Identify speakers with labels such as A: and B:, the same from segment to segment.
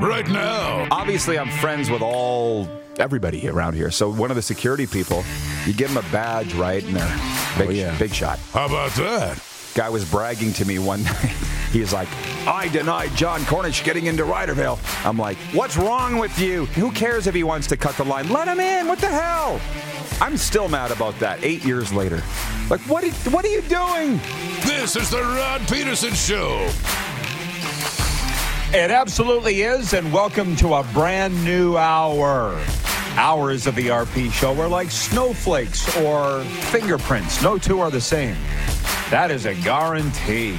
A: Right now.
B: Obviously, I'm friends with all everybody around here. So one of the security people, you give them a badge, right? And they're big,
A: Oh, yeah.
B: big shot.
A: How about that?
B: Guy was bragging to me one night. He's like, I denied Jon Cornish getting into Riderville. I'm like, what's wrong with you? Who cares if he wants to cut the line? Let him in. What the hell? I'm still mad about that eight years later. Like, what, what are you doing?
A: This is the Rod Pedersen Show.
C: It absolutely is, and welcome to a brand new hour. Hours of the RP show are like snowflakes or fingerprints. No two are the same. That is a guarantee.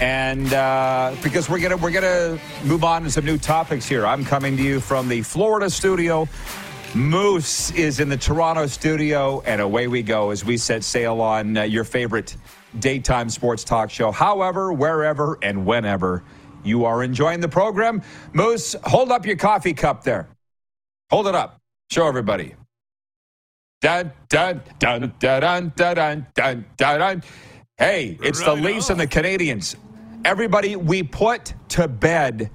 C: And uh, because we're gonna we're gonna move on to some new topics here. I'm coming to you from the Florida studio. Moose is in the Toronto studio, and away we go as we set sail on uh, your favorite daytime sports talk show. However, wherever and whenever you are enjoying the program, Moose, hold up your coffee cup there. Hold it up. Show everybody. Dun dun dun dun dun dun dun dun dun. Hey, it's the
A: Right
C: Leafs and the oh. Canadiens. Everybody, we put to bed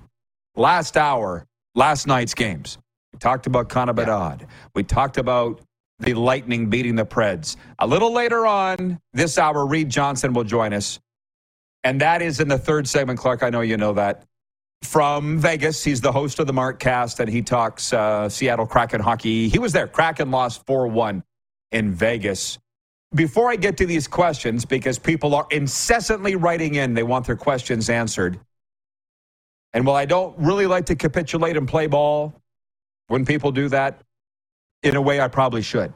C: last hour, last night's games. We talked about Connor Bedard. We talked about the Lightning beating the Preds. A little later on this hour, Reid Johnson will join us. And that is in the third segment, Clark. I know you know that. From Vegas, he's the host of the Mark Cast, and he talks uh, Seattle Kraken hockey. He was there. Kraken lost 4 1 in Vegas. Before I get to these questions, because people are incessantly writing in, they want their questions answered. And while I don't really like to capitulate and play ball when people do that, in a way I probably should,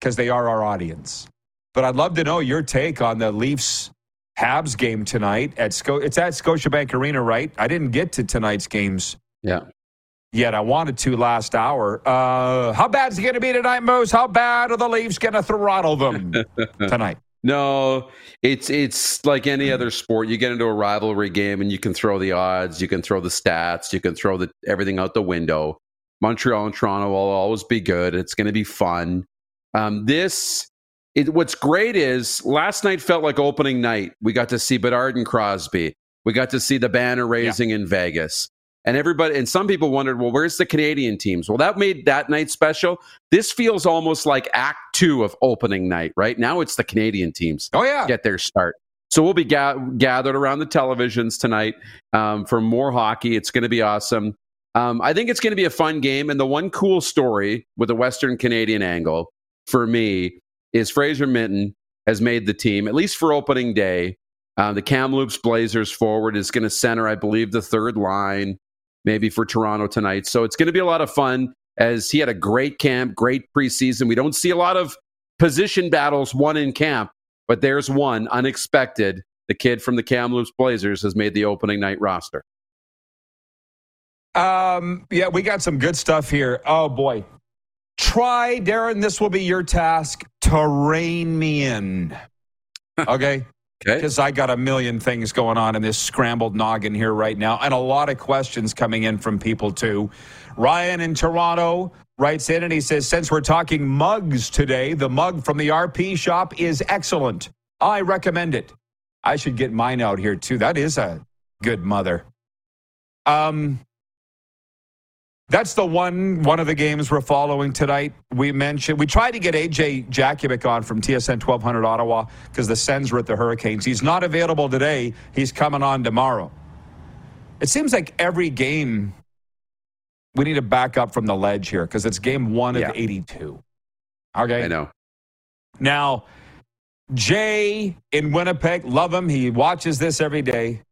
C: because they are our audience. But I'd love to know your take on the Leafs Habs game tonight at Sco- it's at Scotiabank Arena, right? I didn't get to tonight's games
D: Yeah.
C: yet. I wanted to last hour. Uh, how bad is it going to be tonight, Moose? How bad are the Leafs going to throttle them tonight?
D: No, it's it's like any other sport. You get into a rivalry game and you can throw the odds, you can throw the stats, you can throw the everything out the window. Montreal and Toronto will always be good. It's going to be fun. Um, this, it, what's great is last night felt like opening night. We got to see Bedard and Crosby. We got to see the banner raising in Vegas. And everybody, and some people wondered, well, where's the Canadian teams? Well, that made that night special. This feels almost like act two of opening night, right? Now it's the Canadian teams
C: Oh, yeah.
D: get their start. So we'll be ga- gathered around the televisions tonight um, for more hockey. It's going to be awesome. Um, I think it's going to be a fun game. And the one cool story with a Western Canadian angle for me is Fraser Minten has made the team, at least for opening day. Uh, the Kamloops Blazers forward is going to center, I believe, the third line, maybe for Toronto tonight. So it's going to be a lot of fun as he had a great camp, great preseason. We don't see a lot of position battles won in camp, but there's one unexpected. The kid from the Kamloops Blazers has made the opening night roster.
C: Um, yeah, we got some good stuff here. Oh boy. Try, Darren, this will be your task to rein me in. Okay?
D: Okay.
C: Because I got a million things going on in this scrambled noggin here right now, and a lot of questions coming in from people too. Ryan in Toronto writes in and he says, Since we're talking mugs today, the mug from the RP shop is excellent. I recommend it. I should get mine out here too. That is a good mother. Um, that's the one one of the games we're following tonight. We mentioned we tried to get AJ Jakubec on from TSN 1200 Ottawa because the Sens were at the Hurricanes. He's not available today. He's coming on tomorrow. It seems like every game we need to back up from the ledge here because it's game one of 82. Okay.
D: I know.
C: Now, Jay in Winnipeg, love him. He watches this every day.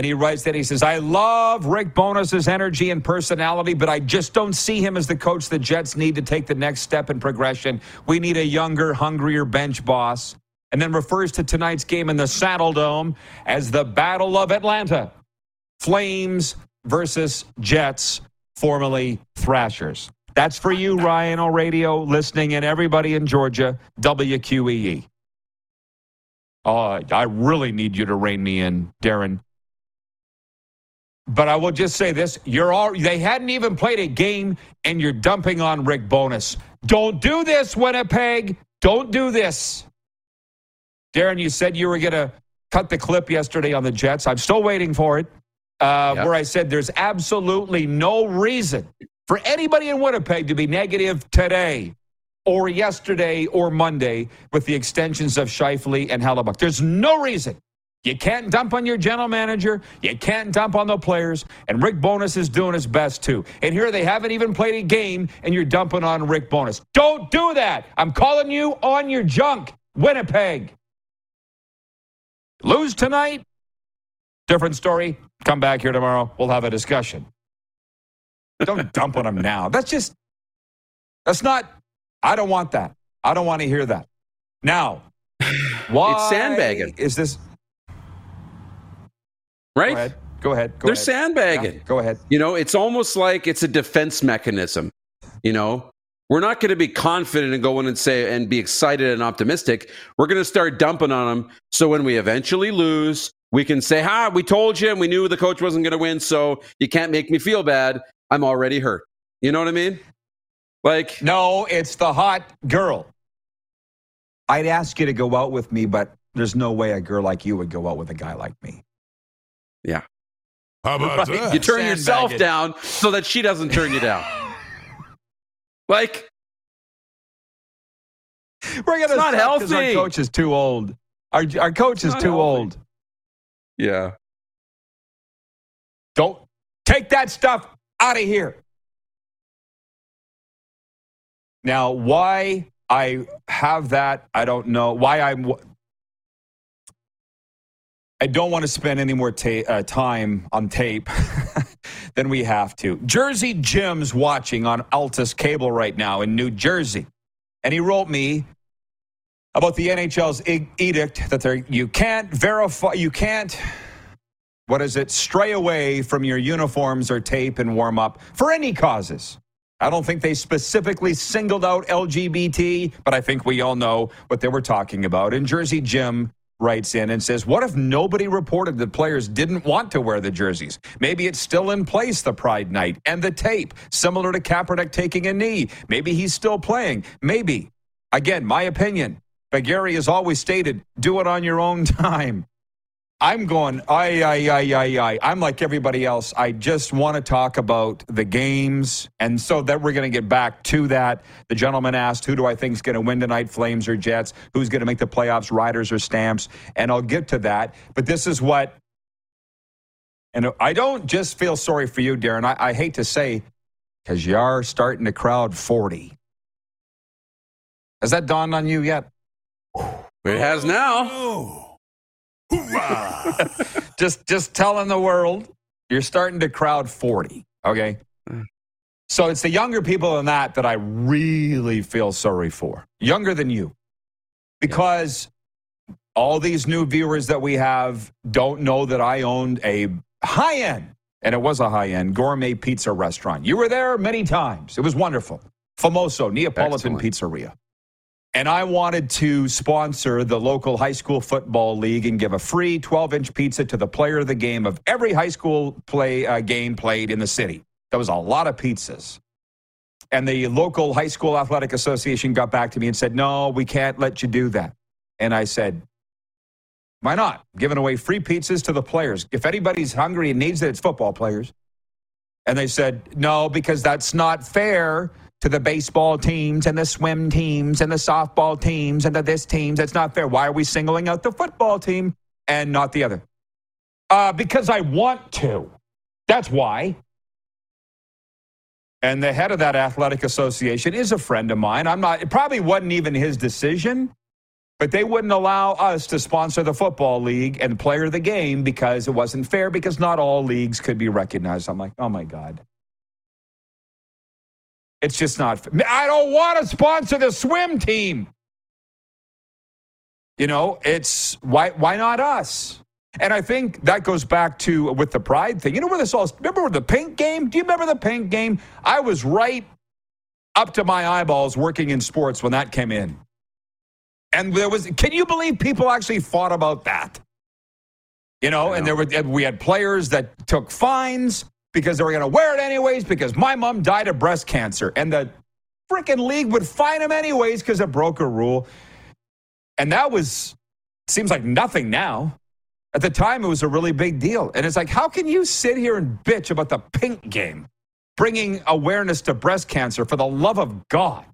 C: And he writes that he says, I love Rick Bowness's energy and personality, but I just don't see him as the coach the Jets need to take the next step in progression. We need a younger, hungrier bench boss. And then refers to tonight's game in the Saddledome as the Battle of Atlanta. Flames versus Jets, formerly Thrashers. That's for you, Rhino Radio, listening, and everybody in Georgia, WQEE. Oh, I really need you to rein me in, Darren. But I will just say this: you're all they hadn't even played a game, and you're dumping on Rick Bowness. Don't do this, Winnipeg. Don't do this. Darren, you said you were going to cut the clip yesterday on the Jets. I'm still waiting for it, uh,
D: Yep.
C: where I said there's absolutely no reason for anybody in Winnipeg to be negative today or yesterday or Monday with the extensions of Scheifele and Hellebuyck. There's no reason. You can't dump on your general manager. You can't dump on the players. And Rick Bowness is doing his best too. And here they haven't even played a game, and you're dumping on Rick Bowness. Don't do that. I'm calling you on your junk, Winnipeg. Lose tonight, different story. Come back here tomorrow. We'll have a discussion. Don't dump on them now. That's just, that's not, I don't want that. I don't want to hear that. Now, why it's
D: sandbagging.
C: Is this,
D: right?
C: go ahead. Go ahead. Go
D: They're
C: ahead.
D: sandbagging.
C: Yeah, go ahead.
D: You know, it's almost like it's a defense mechanism. You know, we're not going to be confident and go in and say and be excited and optimistic. We're going to start dumping on them. So when we eventually lose, we can say, "Ha, we told you, and we knew the coach wasn't going to win, so you can't make me feel bad. I'm already hurt." You know what I mean? Like,
C: No, it's the hot girl. I'd ask you to go out with me, but there's no way a girl like you would go out with a guy like me.
D: Yeah,
A: How about that?
D: you turn
C: Sandbag
D: yourself
C: it.
D: down so that she doesn't turn you down. like,
C: We're gonna
D: It's not healthy.
C: Our coach is too old. Our our coach is too
D: healthy.
C: old.
D: yeah,
C: Don't take that stuff out of here. Now, why I have that, I don't know. Why I'm. I don't want to spend any more ta- uh, time on tape than we have to. Jersey Jim's watching on Altus Cable right now in New Jersey, and he wrote me about the NHL's e- edict that you can't verify, you can't what is it? Stray away from your uniforms or tape and warm up for any causes. I don't think they specifically singled out LGBT, but I think we all know what they were talking about. And Jersey Jim writes in and says, What if nobody reported that players didn't want to wear the jerseys? Maybe it's still in place, the Pride Night and the tape, similar to Kaepernick taking a knee. Maybe he's still playing. Maybe. Again, my opinion. But Gary has always stated, do it on your own time. I'm going, I, I, I, I, I. I'm like everybody else. I just want to talk about the games. And so that we're going to get back to that. The gentleman asked, who do I think is going to win tonight, Flames or Jets? Who's going to make the playoffs, Riders or Stamps? And I'll get to that. But this is what, and I don't just feel sorry for you, Darren. I, I hate to say, because you are starting to crowd 40. Has that dawned on you yet?
D: it has now.
A: Oh.
C: Just just telling the world you're starting to crowd 40 okay? Mm. So it's the younger people than that that i really feel sorry for younger than you. Because all these new viewers that we have don't know that i owned a high end and it was a high end gourmet pizza restaurant. You were there many times. It was wonderful. Famoso neapolitan
D: Excellent.
C: pizzeria and I wanted to sponsor the local high school football league and give a free 12 inch pizza to the player of the game of every high school play uh, game played in the city. That was a lot of pizzas. And the local high school athletic association got back to me and said, "No, we can't let you do that." And I said, "Why not? Giving away free pizzas to the players. If anybody's hungry and needs it, it's football players." And they said, "No, because that's not fair." To the baseball teams and the swim teams and the softball teams and the this teams. That's not fair. Why are we singling out the football team and not the other? Uh, because I want to. That's why. And the head of that athletic association is a friend of mine. I'm not, it probably wasn't even his decision, but they wouldn't allow us to sponsor the football league and player the game because it wasn't fair because not all leagues could be recognized. I'm like, oh my God. It's just not. I don't want to sponsor the swim team. You know, it's why why not us? And I think that goes back to with the pride thing. You know where this all remember the pink game? Do you remember the pink game? I was right up to my eyeballs working in sports when that came in. And there was can you believe people actually fought about that? You know, and there were we had players that took fines because they were going to wear it anyways because my mom died of breast cancer and the freaking league would fine them anyways because it broke a rule. And that was seems like nothing now. At the time, it was a really big deal. And it's like, how can you sit here and bitch about the pink game, bringing awareness to breast cancer for the love of God?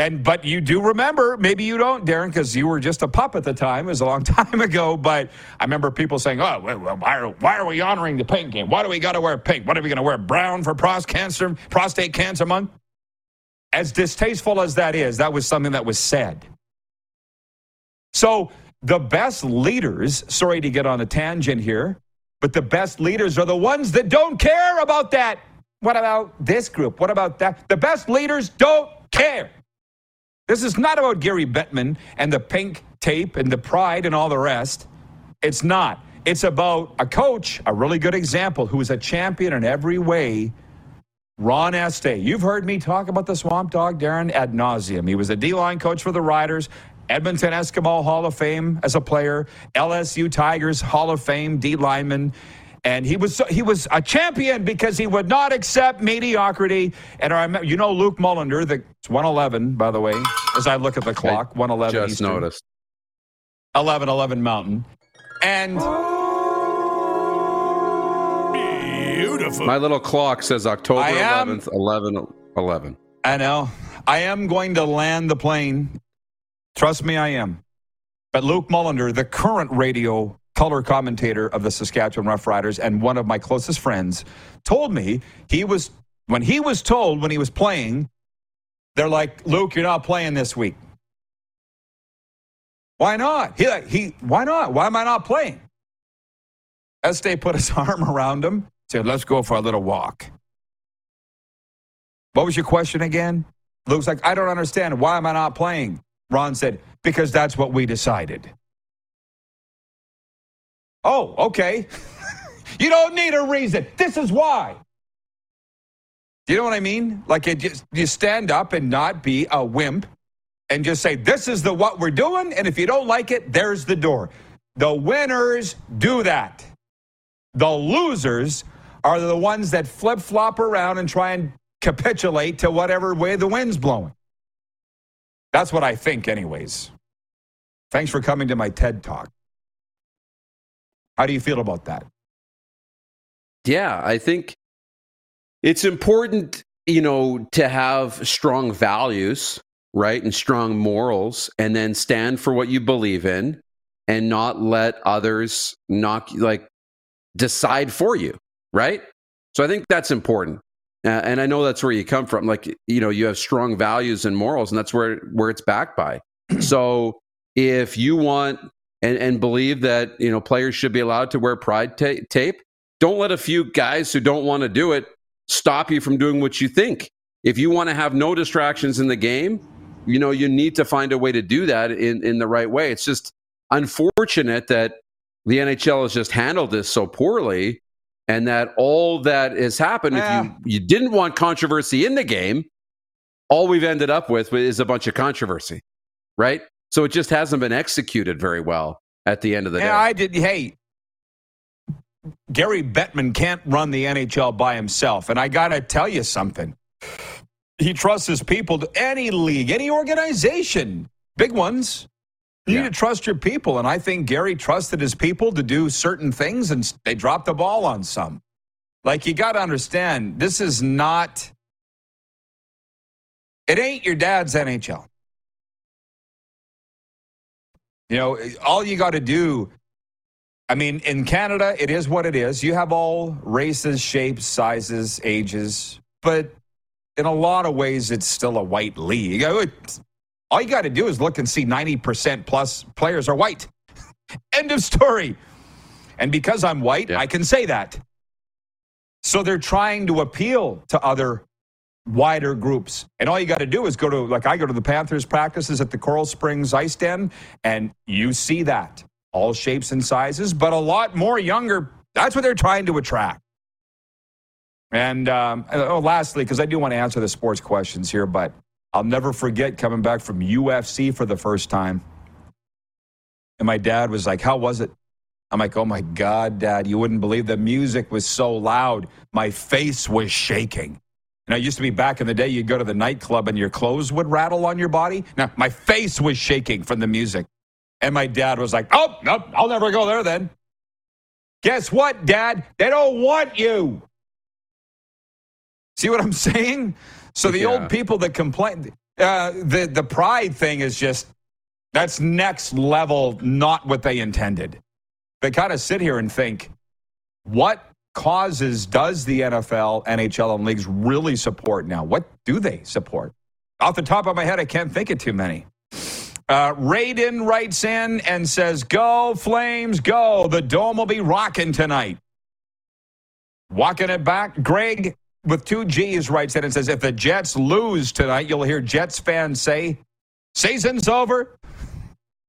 C: And but you do remember, maybe you don't, Darren, because you were just a pup at the time. It was a long time ago. But I remember people saying, "Oh, well, why, are, why are we honoring the pink game? Why do we got to wear pink? What are we going to wear brown for prostate cancer, prostate cancer month?" As distasteful as that is, that was something that was said. So the best leaders, sorry to get on a tangent here, but the best leaders are the ones that don't care about that. What about this group? What about that? The best leaders don't care. This is not about Gary Bettman and the pink tape and the pride and all the rest. It's not. It's about a coach, a really good example, who is a champion in every way. Ron Estay. You've heard me talk about the Swamp Dog, Darren, ad nauseum. He was a D line coach for the Riders, Edmonton Eskimo Hall of Fame as a player, LSU Tigers Hall of Fame D lineman. And he was he was a champion because he would not accept mediocrity. And I remember, you know Luke Mullender, the 111, by the way, as I look at the clock, 111
D: Just
C: Eastern,
D: noticed.
C: 11 11 Mountain. And
A: Beautiful.
D: My little clock says October
C: am-
D: 11th, 11 11.
C: I know I am going to land the plane. Trust me, I am. But Luke Mullender, the current radio color commentator of the Saskatchewan Roughriders and one of my closest friends, told me he was when he was told when he was playing, they're like, Luke, you're not playing this week. Why not? He he why not? Why am I not playing? Estay put his arm around him, said, Let's go for a little walk. What was your question again? Luke's like, I don't understand. Why am I not playing? Ron said, Because that's what we decided. Oh, okay. you don't need a reason. This is why. Do you know what I mean? Like it just you stand up and not be a wimp and just say, This is the what we're doing, and if you don't like it, there's the door. The winners do that. The losers are the ones that flip flop around and try and capitulate to whatever way the wind's blowing. That's what I think, anyways. Thanks for coming to my TED talk. How do you feel about that?
D: Yeah, I think it's important, you know, to have strong values, right? And strong morals, and then stand for what you believe in and not let others knock, like, decide for you, right? So I think that's important. Uh, and I know that's where you come from. Like, you know, you have strong values and morals, and that's where, where it's backed by. so if you want and, and believe that, you know, players should be allowed to wear pride ta- tape, don't let a few guys who don't want to do it stop you from doing what you think. If you want to have no distractions in the game, you know, you need to find a way to do that in, in the right way. It's just unfortunate that the NHL has just handled this so poorly and that all that has happened,
C: Yeah.
D: if you, you didn't want controversy in the game, all we've ended up with is a bunch of controversy, right? So it just hasn't been executed very well at the end of the
C: Yeah,
D: day.
C: I did. Hey, Gary Bettman can't run the NHL by himself. And I got to tell you something. He trusts his people to any league, any organization, big ones. You
D: Yeah.
C: need to trust your people. And I think Gary trusted his people to do certain things and they dropped the ball on some. Like, you got to understand, this is not, it ain't your dad's NHL. You know, all you got to do I mean, in Canada, it is what it is. You have all races, shapes, sizes, ages, but in a lot of ways, it's still a white league. All you got to do is look and see 90% plus players are white. End of story. And because I'm white,
D: Yeah.
C: I can say that. So they're trying to appeal to other wider groups. And all you got to do is go to, like, I go to the Panthers practices at the Coral Springs Ice Den, and you see that. all shapes and sizes, but a lot more younger. That's what they're trying to attract. And um, oh, lastly, because I do want to answer the sports questions here, but I'll never forget coming back from UFC for the first time. And my dad was like, How was it? I'm like, Oh my God, dad, you wouldn't believe the music was so loud. My face was shaking. Now, it used to be back in the day, you'd go to the nightclub and your clothes would rattle on your body. Now, my face was shaking from the music. And my dad was like, Oh, no, I'll never go there then. Guess what, dad? They don't want you. See what I'm saying? So the
D: Yeah.
C: old people that complain, uh, the the pride thing is just that's next level, not what they intended. They kind of sit here and think, what causes does the NFL, NHL, and leagues really support now? What do they support? Off the top of my head, I can't think of too many. Uh, Raiden writes in and says, Go, Flames, go. The dome will be rocking tonight. Walking it back. Greg with two G's writes in and says, If the Jets lose tonight, you'll hear Jets fans say, Season's over.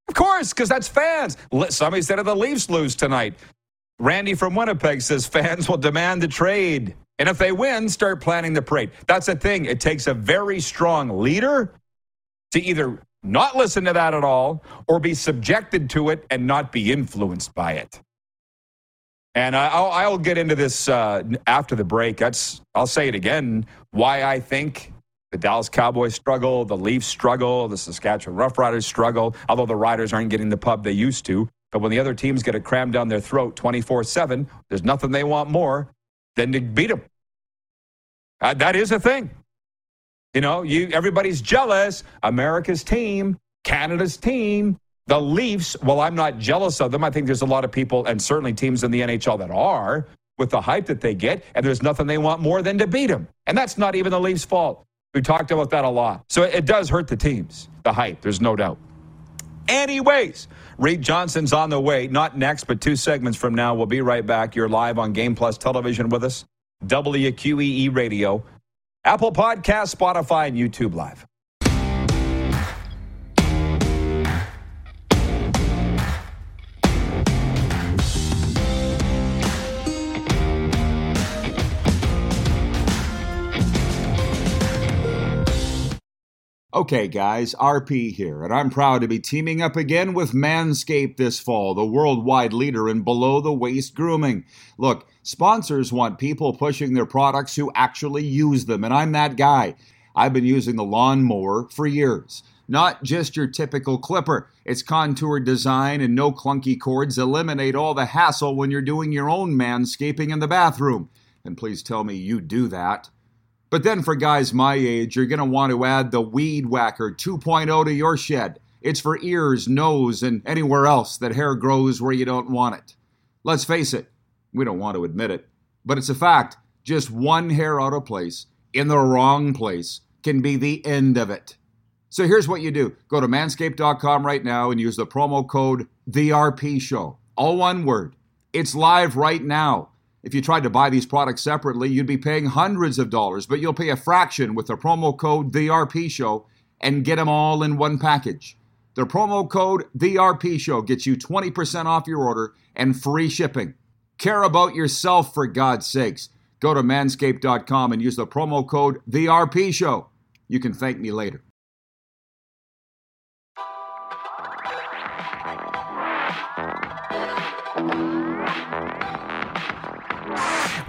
C: Of course, because that's fans. Somebody said if the Leafs lose tonight. Randy from Winnipeg says fans will demand the trade. And if they win, start planning the parade. That's the thing. It takes a very strong leader to either not listen to that at all or be subjected to it and not be influenced by it. And I'll, I'll get into this uh, after the break. That's I'll say it again. Why I think the Dallas Cowboys struggle, the Leafs struggle, the Saskatchewan Roughriders struggle. Although the Riders aren't getting the pub they used to, but when the other teams get it crammed down their throat twenty four seven, there's nothing they want more than to beat them. Uh, that is a thing. You know, you everybody's jealous. America's team, Canada's team, the Leafs. Well, I'm not jealous of them. I think there's a lot of people and certainly teams in the NHL that are with the hype that they get, and there's nothing they want more than to beat them. And that's not even the Leafs' fault. We talked about that a lot. So it does hurt the teams, the hype. There's no doubt. Anyways, Reid Johnson's on the way. Not next, but two segments from now. We'll be right back. You're live on Game Plus Television with us, WQEE Radio, Apple Podcast, Spotify, and YouTube Live.
E: Okay, guys, RP here, and I'm proud to be teaming up again with Manscaped this fall, the worldwide leader in below the waist grooming. Look, sponsors want people pushing their products who actually use them, and I'm that guy. I've been using the lawnmower for years. Not just your typical clipper. Its contoured design and no clunky cords eliminate all the hassle when you're doing your own manscaping in the bathroom. And please tell me you do that. But then for guys my age, you're going to want to add the Weed Whacker 2.0 to your shed. It's for ears, nose, and anywhere else that hair grows where you don't want it. Let's face it, we don't want to admit it, but it's a fact. Just one hair out of place in the wrong place can be the end of it. So here's what you do go to manscaped.com right now and use the promo code TheRPShow. All one word. It's live right now. If you tried to buy these products separately, you'd be paying hundreds of dollars, but you'll pay a fraction with the promo code TheRPShow and get them all in one package. The promo code TheRPShow gets you 20% off your order and free shipping. Care about yourself for God's sakes. Go to manscaped.com and use the promo code TheRPShow. You can thank me later.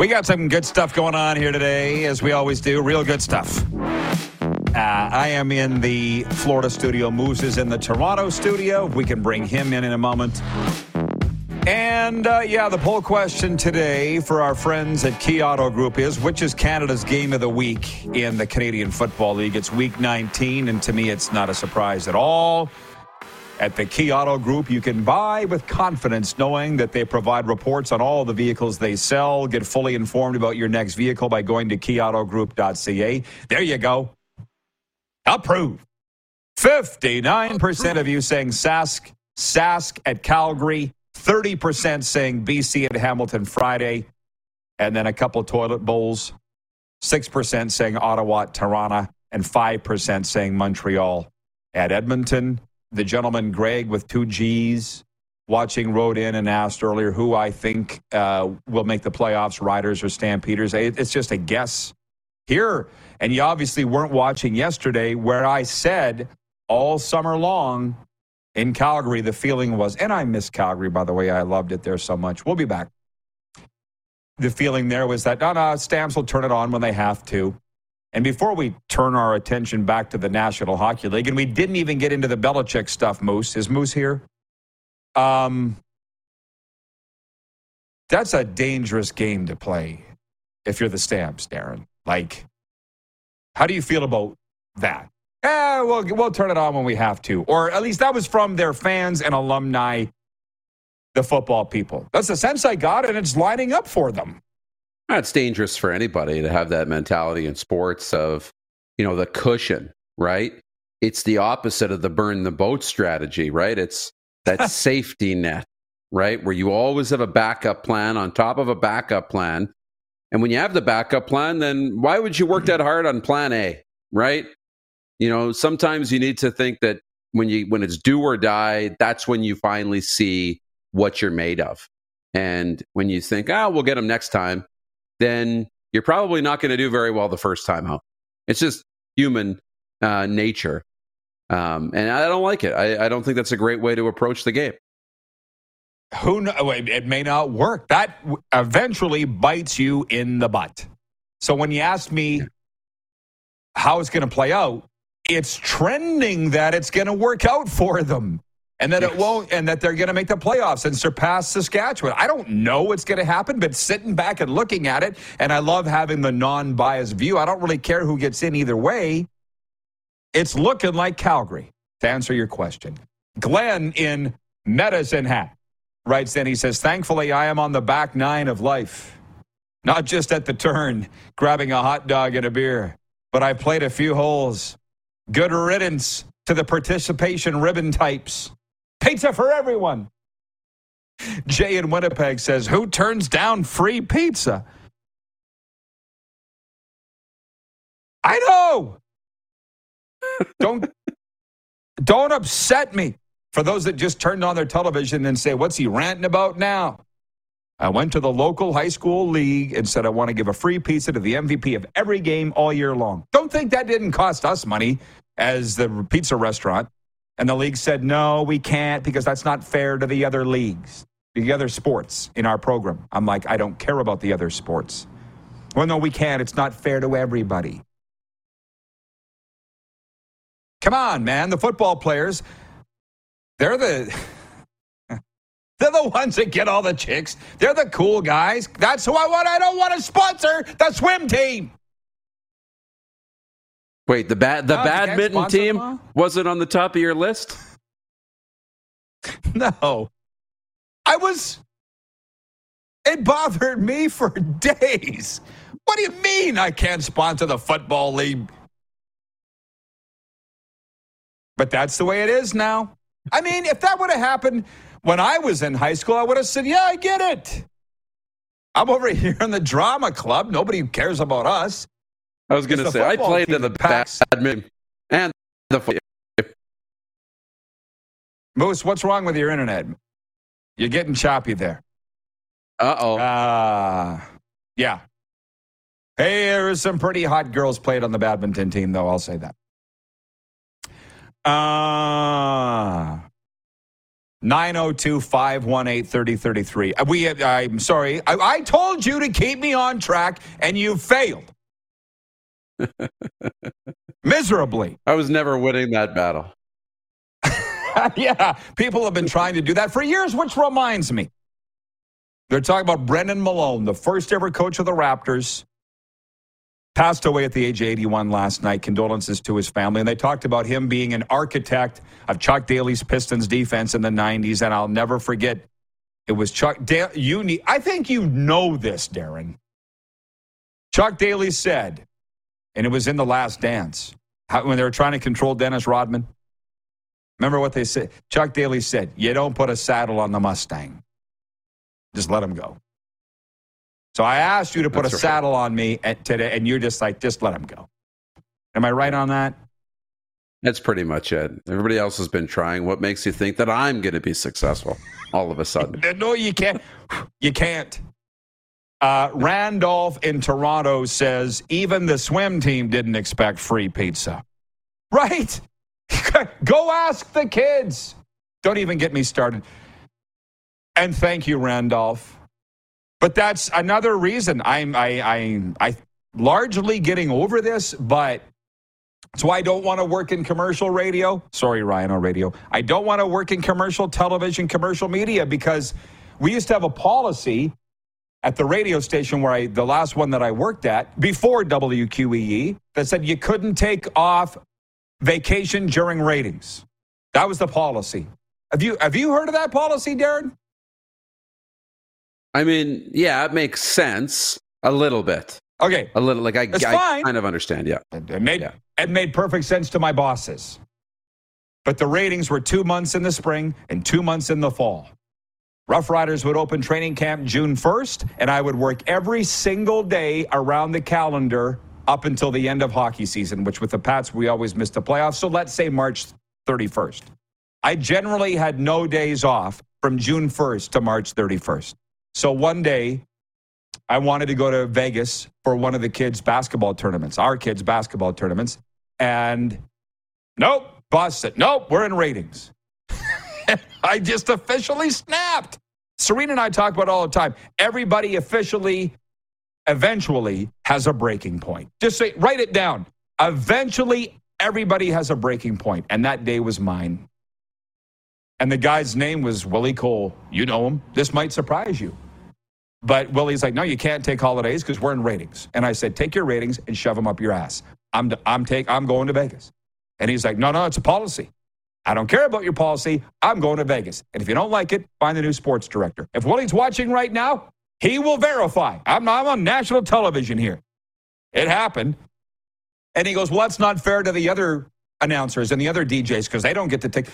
C: We got some good stuff going on here today, as we always do. Real good stuff. Uh, I am in the Florida studio. Moose is in the Toronto studio. We can bring him in in a moment. And uh, yeah, the poll question today for our friends at Key Auto Group is which is Canada's game of the week in the Canadian Football League? It's week 19, and to me, it's not a surprise at all. At the Key Auto Group, you can buy with confidence knowing that they provide reports on all the vehicles they sell. Get fully informed about your next vehicle by going to keyautogroup.ca. There you go. Approved. 59% of you saying Sask, Sask at Calgary, 30% saying BC at Hamilton Friday, and then a couple toilet bowls, 6% saying Ottawa Toronto, and 5% saying Montreal at Edmonton. The gentleman Greg with two G's watching wrote in and asked earlier who I think uh, will make the playoffs, Riders or Stampeders. It's just a guess here. And you obviously weren't watching yesterday where I said all summer long in Calgary, the feeling was, and I miss Calgary, by the way. I loved it there so much. We'll be back. The feeling there was that, no, no, Stamps will turn it on when they have to. And before we turn our attention back to the National Hockey League, and we didn't even get into the Belichick stuff, Moose. Is Moose here? Um, that's a dangerous game to play if you're the Stamps, Darren. Like, how do you feel about that? Eh, we'll, we'll turn it on when we have to. Or at least that was from their fans and alumni, the football people. That's the sense I got, and it's lining up for them.
D: It's dangerous for anybody to have that mentality in sports of, you know, the cushion, right? It's the opposite of the burn the boat strategy, right? It's that safety net, right? Where you always have a backup plan on top of a backup plan. And when you have the backup plan, then why would you work that hard on plan A, right? You know, sometimes you need to think that when you when it's do or die, that's when you finally see what you're made of. And when you think, "Ah, oh, we'll get them next time," then you're probably not going to do very well the first time out. It's just human uh, nature. Um, and I don't like it. I, I, don't think that's a great way to approach the game.
C: Who know, it may not work. That eventually bites you in the butt. So when you ask me how it's going to play out, it's trending that it's going to work out for them and that yes. it won't, and that they're going to make the playoffs and surpass Saskatchewan. I don't know what's going to happen, but sitting back and looking at it, and I love having the non biased view. I don't really care who gets in either way. It's looking like Calgary, to answer your question. Glenn in Medicine Hat writes in, he says, Thankfully, I am on the back nine of life, not just at the turn, grabbing a hot dog and a beer, but I played a few holes. Good riddance to the participation ribbon types. Pizza for everyone. Jay in Winnipeg says, Who turns down free pizza? I know. don't don't upset me. For those that just turned on their television and say, What's he ranting about now? I went to the local high school league and said, I want to give a free pizza to the MVP of every game all year long. Don't think that didn't cost us money as the pizza restaurant. And the league said, no, we can't because that's not fair to the other leagues, the other sports in our program. I'm like, I don't care about the other sports. Well, no, we can't. It's not fair to everybody. Come on, man. The football players, they're the. They're the ones that get all the chicks. They're the cool guys. That's who I want. I don't want to sponsor the swim team.
D: Wait, the bad the badminton team wasn't on the top of your list?
C: no. I was it bothered me for days. What do you mean I can't sponsor the football league? But that's the way it is now. I mean, if that would have happened when I was in high school, I would have said, "Yeah, I get it." I'm over here in the drama club. Nobody cares about us.
D: I was going to say I played in the badminton and the
C: Moose, what's wrong with your internet? You're getting choppy there.
D: Uh oh.
C: Uh, yeah. Hey, some pretty hot girls played on the badminton team, though. I'll say that. Uh, 902 518 3033. Uh, we, I'm sorry. I, I told you to keep me on track, and you failed. Miserably.
D: I was never winning that battle.
C: yeah, people have been trying to do that for years, which reminds me. They're talking about Brendan Malone, the first ever coach of the Raptors, passed away at the age of 81 last night. Condolences to his family. And they talked about him being an architect of Chuck Daly's Pistons defense in the 90s. And I'll never forget, it was Chuck Daly. You need, I think you know this, Darren. Chuck Daly said, and it was in the last dance How, when they were trying to control Dennis Rodman. Remember what they said? Chuck Daly said, You don't put a saddle on the Mustang, just let him go. So I asked you to put That's a right. saddle on me today, and you're just like, Just let him go. Am I right on that?
D: That's pretty much it. Everybody else has been trying. What makes you think that I'm going to be successful all of a sudden?
C: No, you can't. You can't. Uh, Randolph in Toronto says even the swim team didn't expect free pizza. Right? Go ask the kids. Don't even get me started. And thank you, Randolph. But that's another reason I'm I I I largely getting over this, but that's why I don't want to work in commercial radio. Sorry, Rhino Radio. I don't want to work in commercial television, commercial media because we used to have a policy at the radio station where I, the last one that I worked at before WQEE, that said you couldn't take off vacation during ratings. That was the policy. Have you have you heard of that policy, Darren?
D: I mean, yeah, it makes sense a little bit.
C: Okay,
D: a little like I, I kind of understand. Yeah,
C: it made yeah. it made perfect sense to my bosses. But the ratings were two months in the spring and two months in the fall. Rough Riders would open training camp June 1st, and I would work every single day around the calendar up until the end of hockey season, which with the Pats, we always missed the playoffs. So let's say March 31st. I generally had no days off from June 1st to March 31st. So one day, I wanted to go to Vegas for one of the kids' basketball tournaments, our kids' basketball tournaments. And nope, boss said, nope, we're in ratings. I just officially snapped. Serena and I talk about all the time. Everybody officially, eventually has a breaking point. Just say, write it down. Eventually, everybody has a breaking point, and that day was mine. And the guy's name was Willie Cole. You know him. This might surprise you. But Willie's like, no, you can't take holidays because we're in ratings. And I said, take your ratings and shove them up your ass. I'm, I'm, take, I'm going to Vegas. And he's like, no, no, it's a policy. I don't care about your policy. I'm going to Vegas. And if you don't like it, find the new sports director. If Willie's watching right now, he will verify. I'm, I'm on national television here. It happened. And he goes, Well, that's not fair to the other announcers and the other DJs because they don't get to take.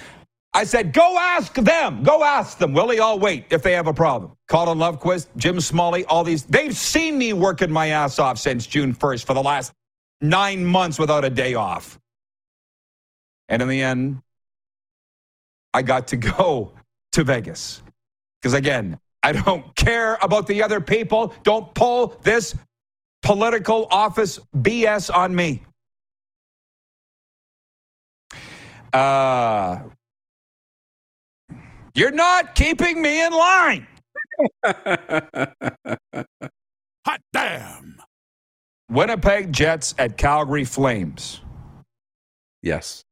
C: I said, Go ask them. Go ask them. Willie, I'll wait if they have a problem. Colin Lovequist, Jim Smalley, all these. They've seen me working my ass off since June 1st for the last nine months without a day off. And in the end, I got to go to Vegas. Because again, I don't care about the other people. Don't pull this political office BS on me. Uh, you're not keeping me in line.
A: Hot damn.
C: Winnipeg Jets at Calgary Flames.
D: Yes.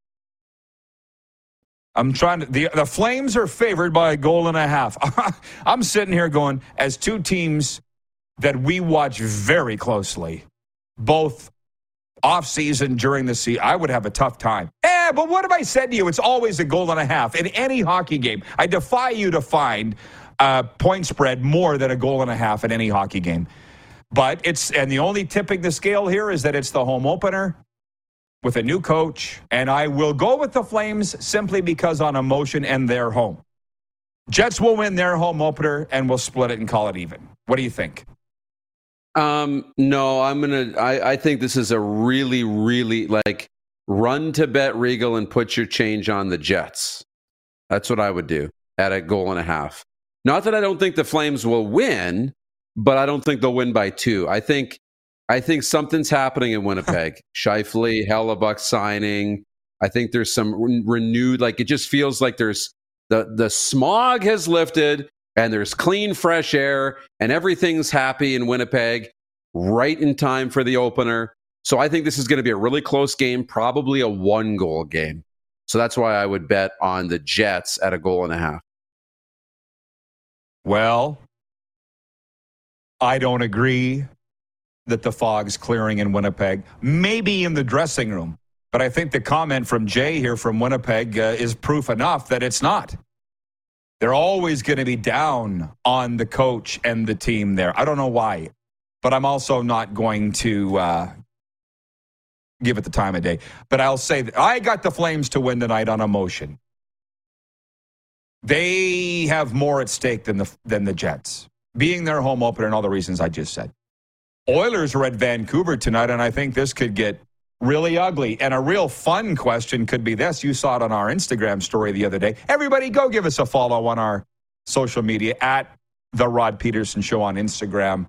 C: I'm trying to. The, the Flames are favored by a goal and a half. I'm sitting here going, as two teams that we watch very closely, both off season during the season, I would have a tough time. Eh, but what have I said to you? It's always a goal and a half in any hockey game. I defy you to find a point spread more than a goal and a half in any hockey game. But it's, and the only tipping the scale here is that it's the home opener with a new coach, and I will go with the Flames simply because on emotion and their home. Jets will win their home opener and we'll split it and call it even. What do you think?
D: Um, no, I'm gonna. I, I think this is a really, really like run to bet Regal and put your change on the Jets. That's what I would do at a goal and a half. Not that I don't think the Flames will win, but I don't think they'll win by two. I think I think something's happening in Winnipeg. Scheifele, Hellebuyck signing. I think there's some re- renewed, like it just feels like there's the the smog has lifted and there's clean, fresh air, and everything's happy in Winnipeg right in time for the opener. So I think this is going to be a really close game, probably a one goal game. So that's why I would bet on the Jets at a goal and a half.
C: Well, I don't agree that the fog's clearing in Winnipeg, maybe in the dressing room. But I think the comment from Jay here from Winnipeg uh, is proof enough that it's not. They're always going to be down on the coach and the team there. I don't know why, but I'm also not going to uh, give it the time of day. But I'll say that I got the Flames to win tonight on emotion. They have more at stake than the than the Jets, being their home opener and all the reasons I just said. Oilers are at Vancouver tonight, and I think this could get really ugly. And a real fun question could be this. You saw it on our Instagram story the other day. Everybody, go give us a follow on our social media at The Rod Pedersen Show on Instagram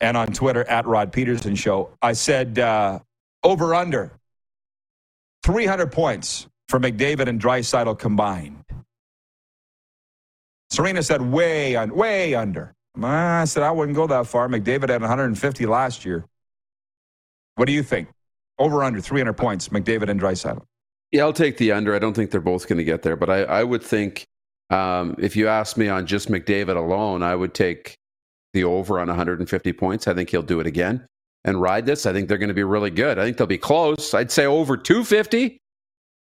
C: and on Twitter at Rod Pedersen Show. I said uh, over under 300 points for McDavid and Draisaitl combined. Serena said way, un- way under. I said I wouldn't go that far. McDavid had 150 last year. What do you think? Over under 300 points, McDavid and Draisaitl.
D: Yeah, I'll take the under. I don't think they're both going to get there, but I, I would think um, if you ask me on just McDavid alone, I would take the over on 150 points. I think he'll do it again and ride this. I think they're going to be really good. I think they'll be close. I'd say over 250,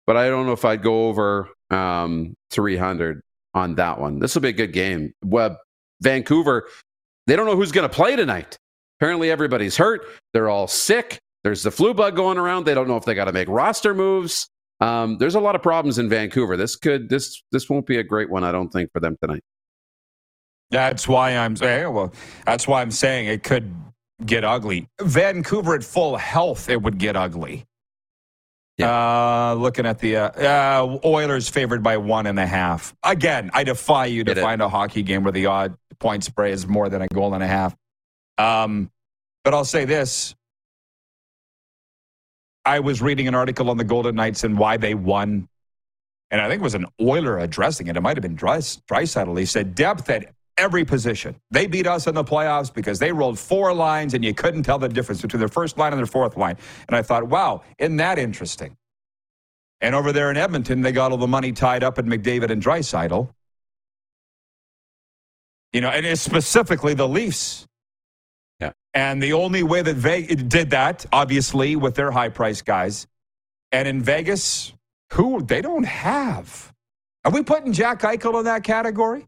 D: but I don't know if I'd go over um, 300 on that one. This will be a good game. Well, Vancouver, they don't know who's going to play tonight. Apparently, everybody's hurt. They're all sick. There's the flu bug going around. They don't know if they got to make roster moves. Um, there's a lot of problems in Vancouver. This could this this won't be a great one, I don't think, for them tonight.
C: That's why I'm saying. Well, that's why I'm saying it could get ugly. Vancouver at full health, it would get ugly. Yeah. Uh, looking at the uh, uh, Oilers favored by one and a half. Again, I defy you to find a hockey game where the odd point spread is more than a goal and a half. Um, but I'll say this. I was reading an article on the Golden Knights and why they won. And I think it was an Oiler addressing it. It might have been Draisaitl. He said depth at every position. They beat us in the playoffs because they rolled four lines and you couldn't tell the difference between their first line and their fourth line. And I thought, wow, isn't that interesting? And over there in Edmonton, they got all the money tied up in McDavid and Draisaitl. You know, and it's specifically the Leafs.
D: Yeah.
C: And the only way that Vegas did that, obviously, with their high price guys. And in Vegas, who they don't have. Are we putting Jack Eichel in that category?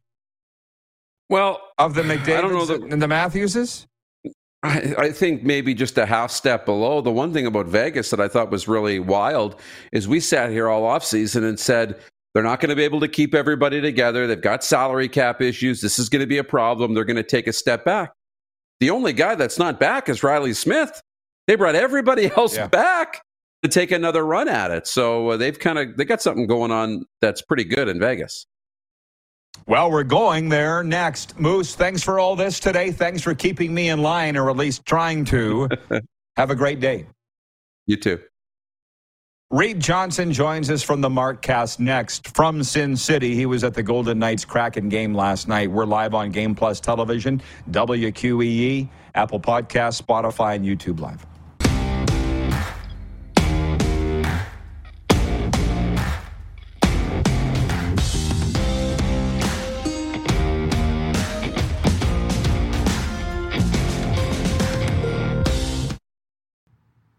D: Well,
C: of the McDavids the, and the Matthewses?
D: I, I, think maybe just a half step below. The one thing about Vegas that I thought was really wild is we sat here all offseason and said they're not going to be able to keep everybody together. They've got salary cap issues. This is going to be a problem. They're going to take a step back. The only guy that's not back is Riley Smith. They brought everybody else yeah. back to take another run at it. So uh, they've kind of they got something going on that's pretty good in Vegas.
C: Well, we're going there next. Moose, thanks for all this today. Thanks for keeping me in line, or at least trying to. Have a great day.
D: You too.
C: Reid Johnson joins us from the Markcast next from Sin City. He was at the Golden Knights Kraken game last night. We're live on Game Plus Television, WQEE, Apple Podcast, Spotify, and YouTube Live.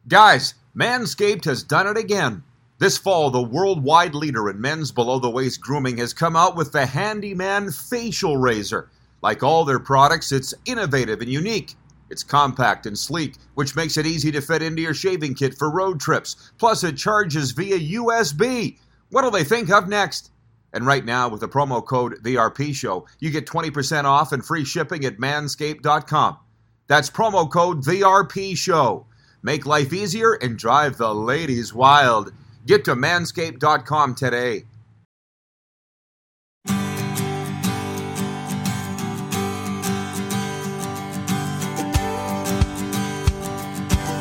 E: Guys, Manscaped has done it again. This fall, the worldwide leader in men's below the waist grooming has come out with the Handyman Facial Razor. Like all their products, it's innovative and unique. It's compact and sleek, which makes it easy to fit into your shaving kit for road trips. Plus, it charges via USB. What'll they think of next? And right now, with the promo code TheRP Show, you get 20% off and free shipping at manscaped.com. That's promo code TheRP Show. Make life easier and drive the ladies wild. Get to manscaped.com today.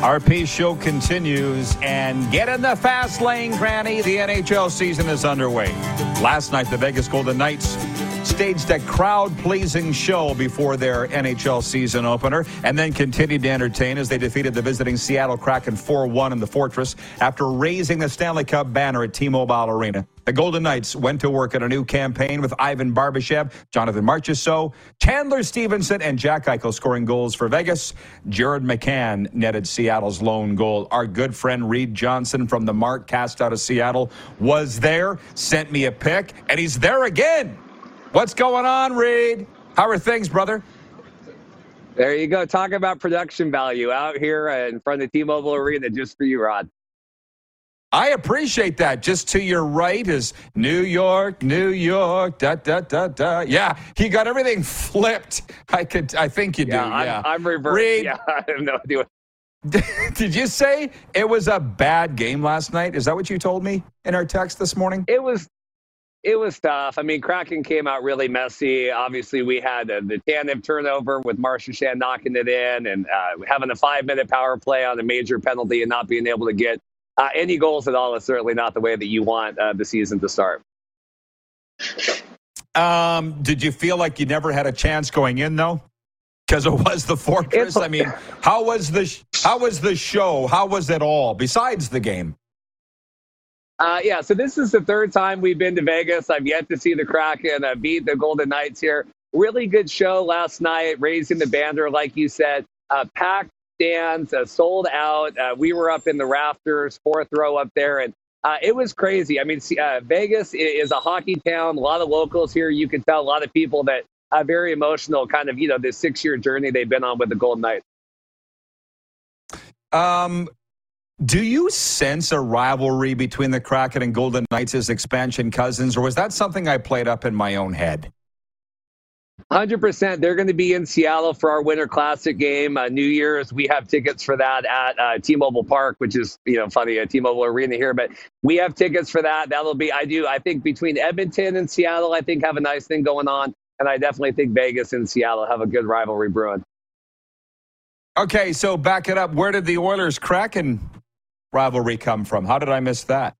C: RP show continues and get in the fast lane, Granny. The NHL season is underway. Last night, the Vegas Golden Knights staged a crowd pleasing show before their NHL season opener and then continued to entertain as they defeated the visiting Seattle Kraken 4 1 in the Fortress after raising the Stanley Cup banner at T Mobile Arena. The Golden Knights went to work on a new campaign with Ivan Barbashev, Jonathan Marchessault, Chandler Stephenson, and Jack Eichel scoring goals for Vegas. Jared McCann netted Seattle's lone goal. Our good friend Reid Johnson from the Mark cast out of Seattle was there, sent me a pic, and he's there again. What's going on, Reid? How are things, brother?
F: There you go. Talk about production value out here in front of the T-Mobile Arena just for you, Rod.
C: I appreciate that. Just to your right is New York, New York, da da da da. Yeah, he got everything flipped. I could, I think you do. Yeah,
F: I'm,
C: yeah.
F: I'm reversed. Reid, yeah, I have no idea.
C: Did you say it was a bad game last night? Is that what you told me in our text this morning?
F: It was it was tough. I mean, Kraken came out really messy. Obviously, we had uh, the Tanev turnover with Marchand knocking it in and uh, having a five minute power play on a major penalty and not being able to get uh, any goals at all is certainly not the way that you want uh, the season to start.
C: Um, did you feel like you never had a chance going in though? Because it was the fortress. I mean, how was the how was the show? How was it all besides the game?
F: Uh, yeah, so this is the third time we've been to Vegas. I've yet to see the Kraken uh, beat the Golden Knights here. Really good show last night, raising the banner, like you said. Uh, packed stands, uh, sold out. Uh, we were up in the rafters, fourth row up there, and uh, it was crazy. I mean, uh, Vegas is a hockey town. A lot of locals here. You can tell a lot of people that are very emotional, kind of, you know, this six year journey they've been on with the Golden Knights.
C: Um, do you sense a rivalry between the Kraken and Golden Knights as expansion cousins, or was that something I played up in my own head?
F: 100%. They're going to be in Seattle for our Winter Classic game. Uh, New Year's, we have tickets for that at uh, T-Mobile Park, which is, you know, funny, a T-Mobile Arena here. But we have tickets for that. That'll be, I do, I think between Edmonton and Seattle, I think have a nice thing going on. And I definitely think Vegas and Seattle have a good rivalry brewing.
C: Okay, so back it up. Where did the Oilers crack Kraken rivalry come from? How did I miss that?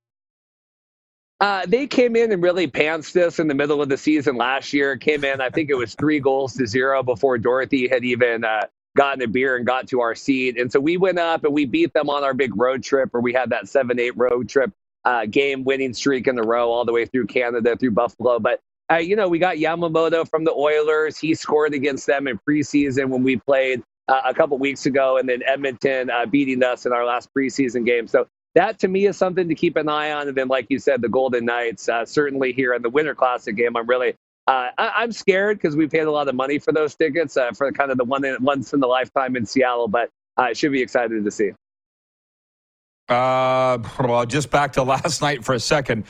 F: Uh, they came in and really pantsed us in the middle of the season last year. Came in, I think it was three goals to zero before Dorothy had even uh, gotten a beer and got to our seat. And so we went up and we beat them on our big road trip where we had that 7 8 road trip uh, game winning streak in a row all the way through Canada, through Buffalo. But, uh, you know, we got Yamamoto from the Oilers. He scored against them in preseason when we played. Uh, a couple weeks ago, and then Edmonton uh, beating us in our last preseason game. So that to me is something to keep an eye on. And then, like you said, the Golden Knights, uh, certainly here in the Winter Classic game, I'm really. Uh, I, am scared because we paid a lot of money for those tickets uh, for kind of the one in, once in the lifetime in Seattle, but I should be excited to see.
C: Uh, well, just back to last night for a second.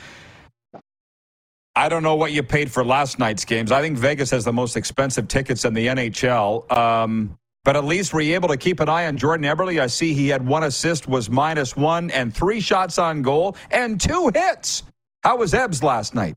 C: I don't know what you paid for last night's games. I think Vegas has the most expensive tickets in the NHL. Um, but at least were you able to keep an eye on Jordan Eberle? I see he had one assist, was minus one, and three shots on goal and two hits. How was Ebbs last night?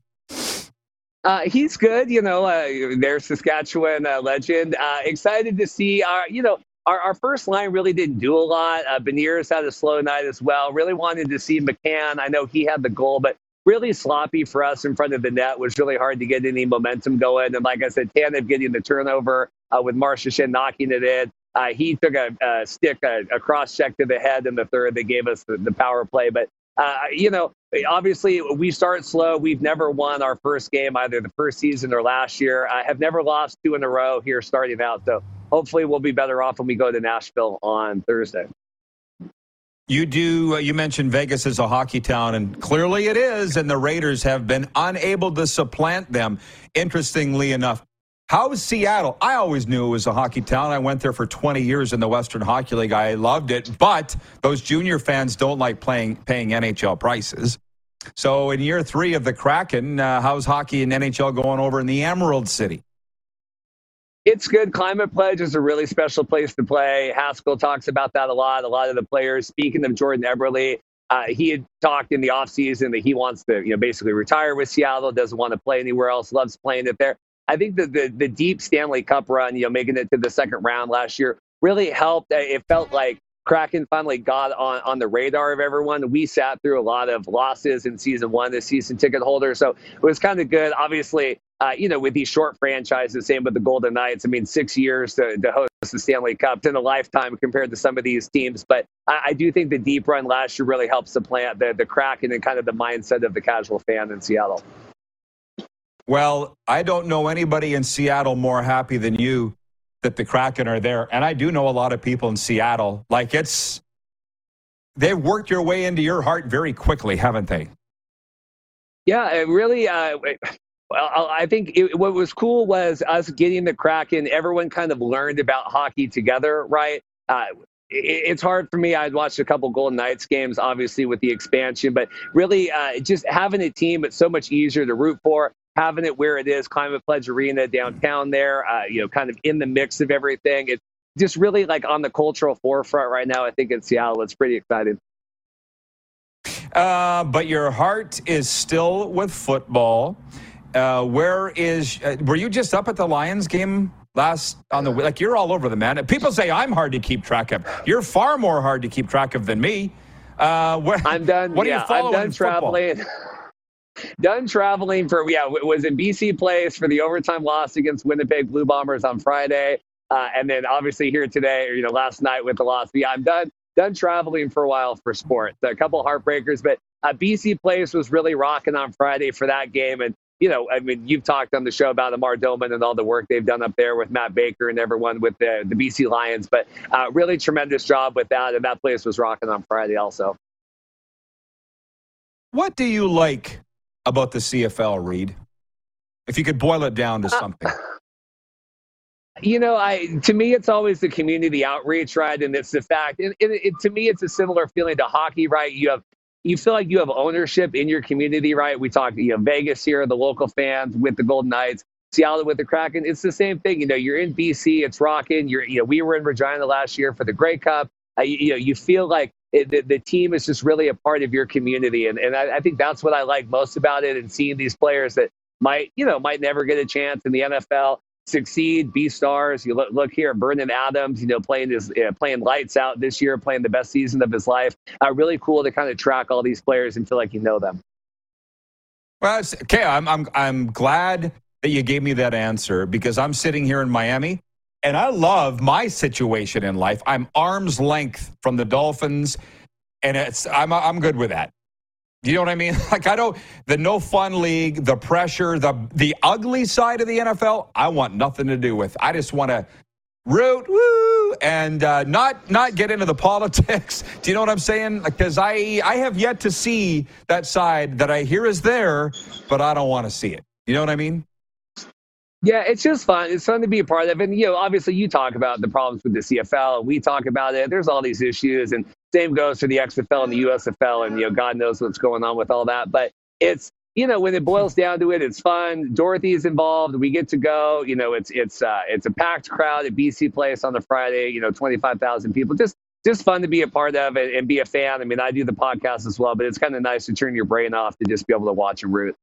F: Uh, he's good, you know. Uh, there's Saskatchewan uh, legend. Uh, excited to see our, you know, our, our first line really didn't do a lot. Uh, Beniers had a slow night as well. Really wanted to see McCann. I know he had the goal, but really sloppy for us in front of the net. Was really hard to get any momentum going. And like I said, Tanev getting the turnover uh, with Marchand knocking it in. Uh, he took a, a stick, a, a, cross check to the head in the third. They gave us the, the power play. But, uh, you know, obviously we start slow. We've never won our first game, either the first season or last year. I have never lost two in a row here starting out. So hopefully we'll be better off when we go to Nashville on Thursday.
C: You do. Uh, you mentioned Vegas is a hockey town, and clearly it is. And the Raiders have been unable to supplant them. Interestingly enough, how is Seattle? I always knew it was a hockey town. I went there for 20 years in the Western Hockey League. I loved it, but those junior fans don't like playing paying NHL prices. So in year three of the Kraken, uh, how's hockey and NHL going over in the Emerald City?
F: It's good. Climate Pledge is a really special place to play. Hakstol talks about that a lot. A lot of the players, speaking of Jordan Eberle, uh, he had talked in the offseason that he wants to, you know, basically retire with Seattle, doesn't want to play anywhere else, loves playing it there. I think the, the, the deep Stanley Cup run, you know, making it to the second round last year really helped. It felt like Kraken finally got on, on the radar of everyone. We sat through a lot of losses in season one the season ticket holders. So it was kind of good. Obviously, uh, you know, with these short franchises, same with the Golden Knights. I mean, six years to, to host the Stanley Cup in a lifetime compared to some of these teams. But I, I, do think the deep run last year really helped supplant the, the Kraken and kind of the mindset of the casual fan in Seattle.
C: Well, I don't know anybody in Seattle more happy than you that the Kraken are there. And I do know a lot of people in Seattle. Like it's, they've worked your way into your heart very quickly, haven't they?
F: Yeah, it really. Uh, well, I think it, what was cool was us getting the Kraken. Everyone kind of learned about hockey together, right? Uh, it's hard for me. I'd watched a couple Golden Knights games, obviously with the expansion, but really uh, just having a team, it's so much easier to root for having it where it is, Climate Pledge Arena downtown there, uh, you know, kind of in the mix of everything. It's just really like on the cultural forefront right now. I think in Seattle, it's pretty exciting.
C: Uh, but your heart is still with football. Uh, where is? Uh, were you just up at the Lions game last on the like? You're all over the man. People say I'm hard to keep track of. You're far more hard to keep track of than me. Uh, where,
F: I'm done.
C: What
F: yeah,
C: are you following?
F: I'm done traveling. Done traveling for yeah. Was in BC Place for the overtime loss against Winnipeg Blue Bombers on Friday, uh, and then obviously here today. Or, you know, last night with the loss. Yeah, I'm done done traveling for a while for sports. A couple heartbreakers, but uh, BC Place was really rocking on Friday for that game. And, you know, I mean, you've talked on the show about Amar Doman and all the work they've done up there with Matt Baker and everyone with the, the BC Lions, but uh, really tremendous job with that. And that place was rocking on Friday also.
C: What do you like about the CFL, Reid? If you could boil it down to uh, something. Uh,
F: you know, I to me it's always the community outreach, right? And it's the fact, and, and it, to me it's a similar feeling to hockey, right? You have you feel like you have ownership in your community, right? We talk, you know, Vegas here, the local fans with the Golden Knights, Seattle with the Kraken. It's the same thing. You know, you're in BC, it's rocking. You're, you know, we were in Regina last year for the Grey Cup. Uh, you, you, know, you feel like it, the, the, team is just really a part of your community, and and I, I think that's what I like most about it. And seeing these players that might, you know, might never get a chance in the NFL succeed, be stars. You look, look here, Vernon Adams, you know, playing his playing lights out this year, playing the best season of his life. Uh, really cool to kind of track all these players and feel like you know them.
C: Well, okay, I'm I'm I'm glad that you gave me that answer because I'm sitting here in Miami and I love my situation in life. I'm arm's length from the Dolphins, and it's I'm I'm good with that. You know what I mean? Like I don't the no fun league, the pressure, the the ugly side of the NFL. I want nothing to do with. I just want to root woo and uh, not not get into the politics. Do you know what I'm saying? Because I I have yet to see that side that I hear is there, but I don't want to see it. You know what I mean?
F: Yeah, it's just fun. It's fun to be a part of. And, you know, obviously you talk about the problems with the CFL and we talk about it. There's all these issues and same goes for the XFL and the USFL and, you know, God knows what's going on with all that. But it's, you know, when it boils down to it, it's fun. Dorothy's involved. We get to go. You know, it's it's uh, it's a packed crowd at BC Place on the Friday. You know, twenty five thousand people. Just just fun to be a part of it and be a fan. I mean, I do the podcast as well, but it's kind of nice to turn your brain off to just be able to watch and root.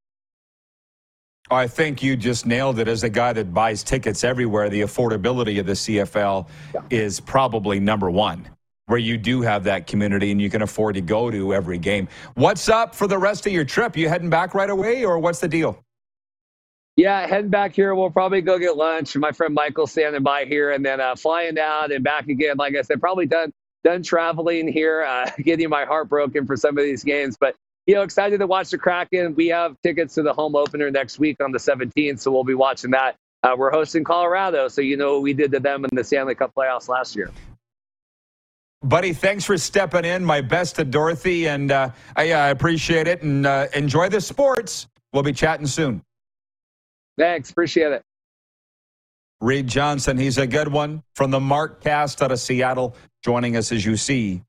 C: I think you just nailed it. As a guy that buys tickets everywhere, the affordability of the CFL yeah. is probably number one, where you do have that community and you can afford to go to every game. What's up for the rest of your trip? You heading back right away, or what's the deal?
F: Yeah, heading back here. We'll probably go get lunch. My friend Michael standing by here, and then uh, flying out and back again. Like I said, probably done done traveling here, uh, getting my heart broken for some of these games. But you know, excited to watch the Kraken. We have tickets to the home opener next week on the 17th, so we'll be watching that. Uh, we're hosting Colorado, so you know what we did to them in the Stanley Cup playoffs last year.
C: Buddy, thanks for stepping in. My best to Dorothy, and uh, I, I, appreciate it. And uh, enjoy the sports. We'll be chatting soon.
F: Thanks, appreciate it.
C: Reid Johnson, he's a good one from the Mark Cast out of Seattle, joining us as you see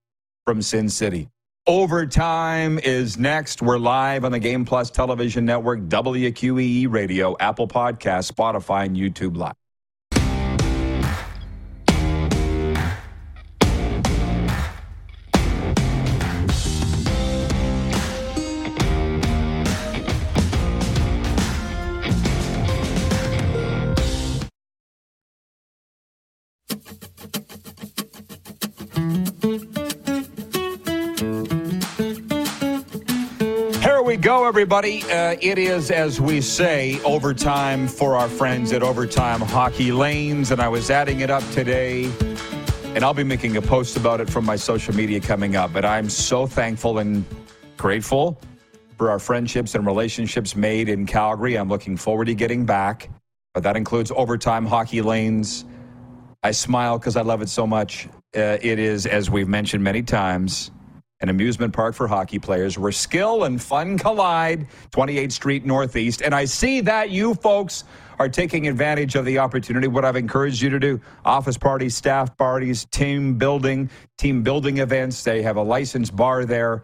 C: from Sin City. Overtime is next. We're live on the Game Plus Television Network, WQEE Radio, Apple Podcast, Spotify, and YouTube Live. Everybody. Uh, it is, as we say, overtime for our friends at Overtime Hockey Lanes, and I was adding it up today, and I'll be making a post about it from my social media coming up. But I'm so thankful and grateful for our friendships and relationships made in Calgary. I'm looking forward to getting back, but that includes Overtime Hockey Lanes. I smile because I love it so much. Uh, it is, as we've mentioned many times, an amusement park for hockey players where skill and fun collide, 28th Street Northeast. And I see that you folks are taking advantage of the opportunity. What I've encouraged you to do office parties, staff parties, team building, team building events. They have a licensed bar there.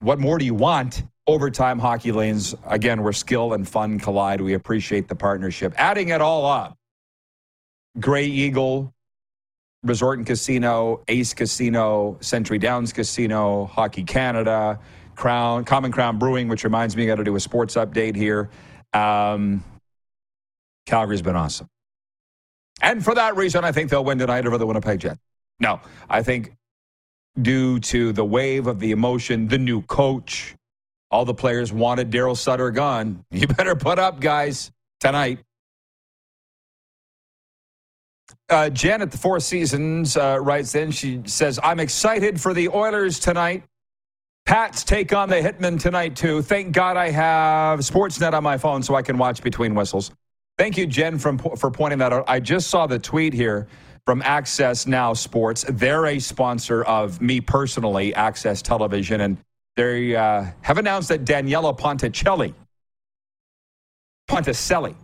C: What more do you want? Overtime hockey lanes, again, where skill and fun collide. We appreciate the partnership. Adding it all up, Grey Eagle, Resort and Casino, Ace Casino, Century Downs Casino, Hockey Canada, Crown, Common Crown Brewing, which reminds me, I got to do a sports update here. Um, Calgary's been awesome. And for that reason, I think they'll win tonight over the Winnipeg Jets. No, I think due to the wave of the emotion, the new coach, all the players wanted Darryl Sutter gone. You better put up, guys, tonight. Uh, Janet, the Four Seasons, uh, writes in. She says, I'm excited for the Oilers tonight. Pats take on the Hitmen tonight, too. Thank God I have Sportsnet on my phone so I can watch between whistles. Thank you, Jen, from, for pointing that out. I just saw the tweet here from Access Now Sports. They're a sponsor of me personally, Access Television, and they uh, have announced that Daniela Ponticelli, Ponticelli,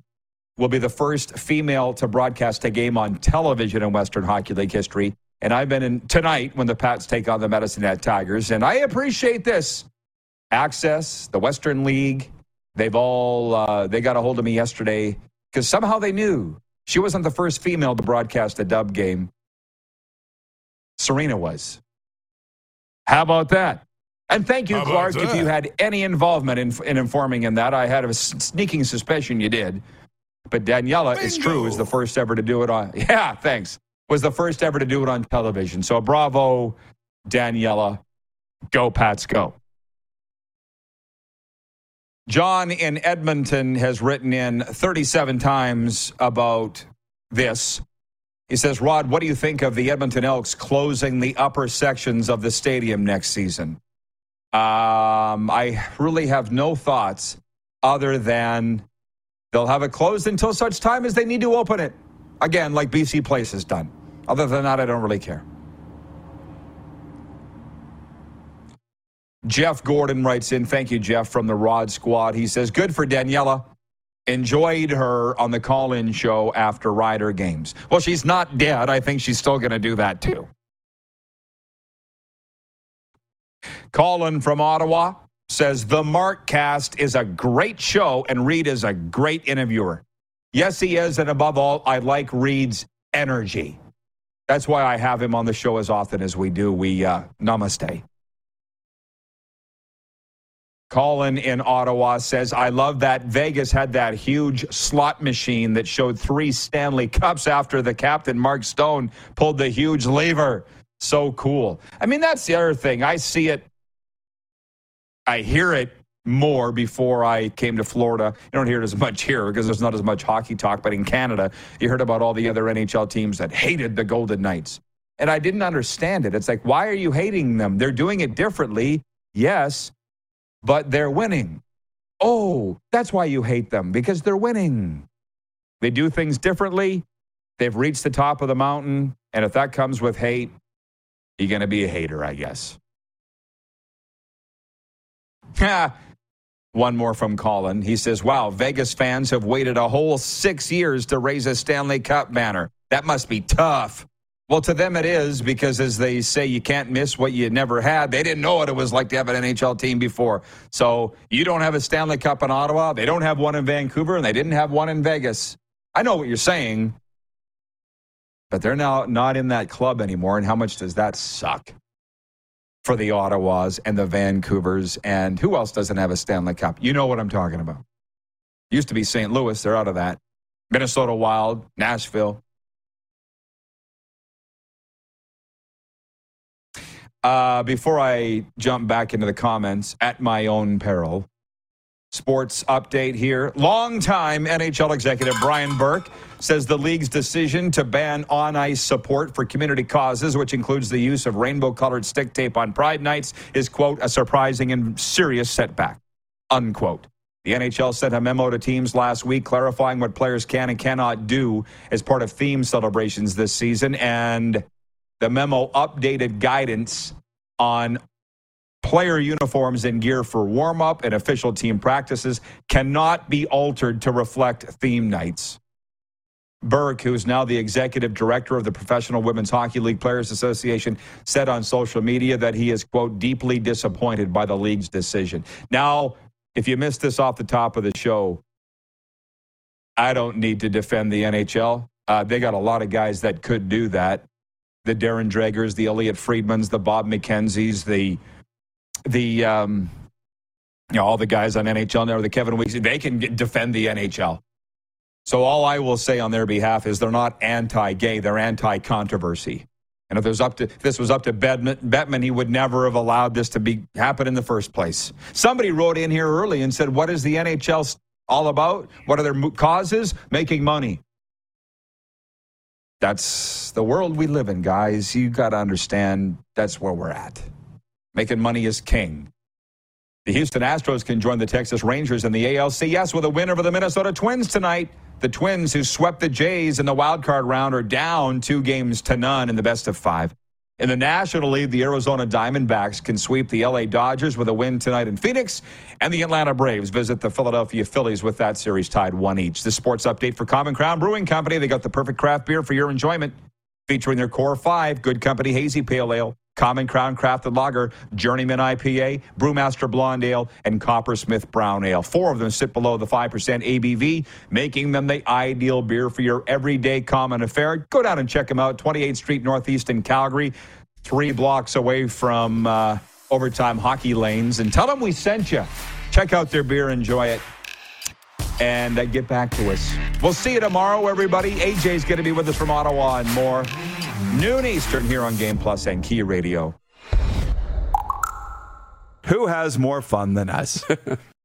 C: will be the first female to broadcast a game on television in Western Hockey League history. And I've been in tonight when the Pats take on the Medicine Hat Tigers. And I appreciate this. Access, the Western League, they've all, uh, they got a hold of me yesterday because somehow they knew she wasn't the first female to broadcast a dub game. Serena was. How about that? And thank you,
A: How
C: Clark, if you had any involvement in, in informing in that. I had a sneaking suspicion you did. But Daniela, it's true, is the first ever to do it on. Yeah, thanks. Was the first ever to do it on television. So bravo, Daniela. Go, Pats, go. John in Edmonton has written in 37 times about this. He says, Rod, what do you think of the Edmonton Elks closing the upper sections of the stadium next season? Um, I really have no thoughts other than they'll have it closed until such time as they need to open it. Again, like BC Place has done. Other than that, I don't really care. Jeff Gordon writes in, thank you, Jeff, from the Rod Squad. He says, good for Daniela. Enjoyed her on the call in show after Rider games. Well, she's not dead. I think she's still going to do that too. Colin from Ottawa says, The Mark cast is a great show and Reid is a great interviewer. Yes, he is. And above all, I like Reid's energy. That's why I have him on the show as often as we do. We uh, namaste. Colin in Ottawa says, I love that Vegas had that huge slot machine that showed three Stanley Cups after the captain, Mark Stone, pulled the huge lever. So cool. I mean, that's the other thing. I see it, I hear it more before I came to Florida. You don't hear it as much here because there's not as much hockey talk, but in Canada, you heard about all the other NHL teams that hated the Golden Knights. And I didn't understand it. It's like, why are you hating them? They're doing it differently. Yes, but they're winning. Oh, that's why you hate them because they're winning. They do things differently. They've reached the top of the mountain. And if that comes with hate, you're going to be a hater, I guess. One more from Colin. He says, Wow, Vegas fans have waited a whole six years to raise a Stanley Cup banner. That must be tough. Well, to them it is because, as they say, you can't miss what you never had. They didn't know what it was like to have an NHL team before. So you don't have a Stanley Cup in Ottawa. They don't have one in Vancouver, and they didn't have one in Vegas. I know what you're saying, but they're now not in that club anymore. And how much does that suck for the Ottawas and the Vancouvers? And who else doesn't have a Stanley Cup? You know what I'm talking about. Used to be St. Louis. They're out of that. Minnesota Wild, Nashville. Uh, before I jump back into the comments at my own peril, sports update here. Longtime NHL executive Brian Burke says the league's decision to ban on ice support for community causes, which includes the use of rainbow colored stick tape on Pride nights, is, quote, a surprising and serious setback, unquote. The NHL sent a memo to teams last week clarifying what players can and cannot do as part of theme celebrations this season. And the memo updated guidance on player uniforms and gear for warm up and official team practices cannot be altered to reflect theme nights. Burke, who is now the executive director of the Professional Women's Hockey League Players Association, said on social media that he is, quote, deeply disappointed by the league's decision. Now, if you missed this off the top of the show, I don't need to defend the NHL. Uh, they got a lot of guys that could do that. the Darren Dregers, the Elliotte Friedmans, the Bob McKenzies, the the um, you know all the guys on NHL now, the Kevin Weeks, they can get, defend the NHL. So all I will say on their behalf is they're not anti-gay, they're anti-controversy. And if, there's up to, if this was up to Bettman, he would never have allowed this to be happen in the first place. Somebody wrote in here early and said, "What is the NHL all about? What are their causes? Making money." That's the world we live in, guys. You got to understand that's where we're at. Making money is king. The Houston Astros can join the Texas Rangers in the ALCS with a win over the Minnesota Twins tonight. The Twins, who swept the Jays in the wild card round, are down two games to none in the best of five. In the National League, the Arizona Diamondbacks can sweep the LA Dodgers with a win tonight in Phoenix, and the Atlanta Braves visit the Philadelphia Phillies with that series tied one each. The sports update for Common Crown Brewing Company. They got the perfect craft beer for your enjoyment, featuring their core five Good Company Hazy Pale Ale, Common Crown Crafted Lager, Journeyman IPA, Brewmaster Blonde Ale, and Coppersmith Brown Ale. Four of them sit below the 5% ABV, making them the ideal beer for your everyday common affair. Go down and check them out, 28th Street Northeast in Calgary, three blocks away from uh, Overtime Hockey Lanes. And tell them we sent you. Check out their beer, enjoy it and uh, get back to us. We'll see you tomorrow, everybody. AJ's going to be with us from Ottawa and more. Noon Eastern here on Game Plus and Key Radio.
B: Who has more fun than us?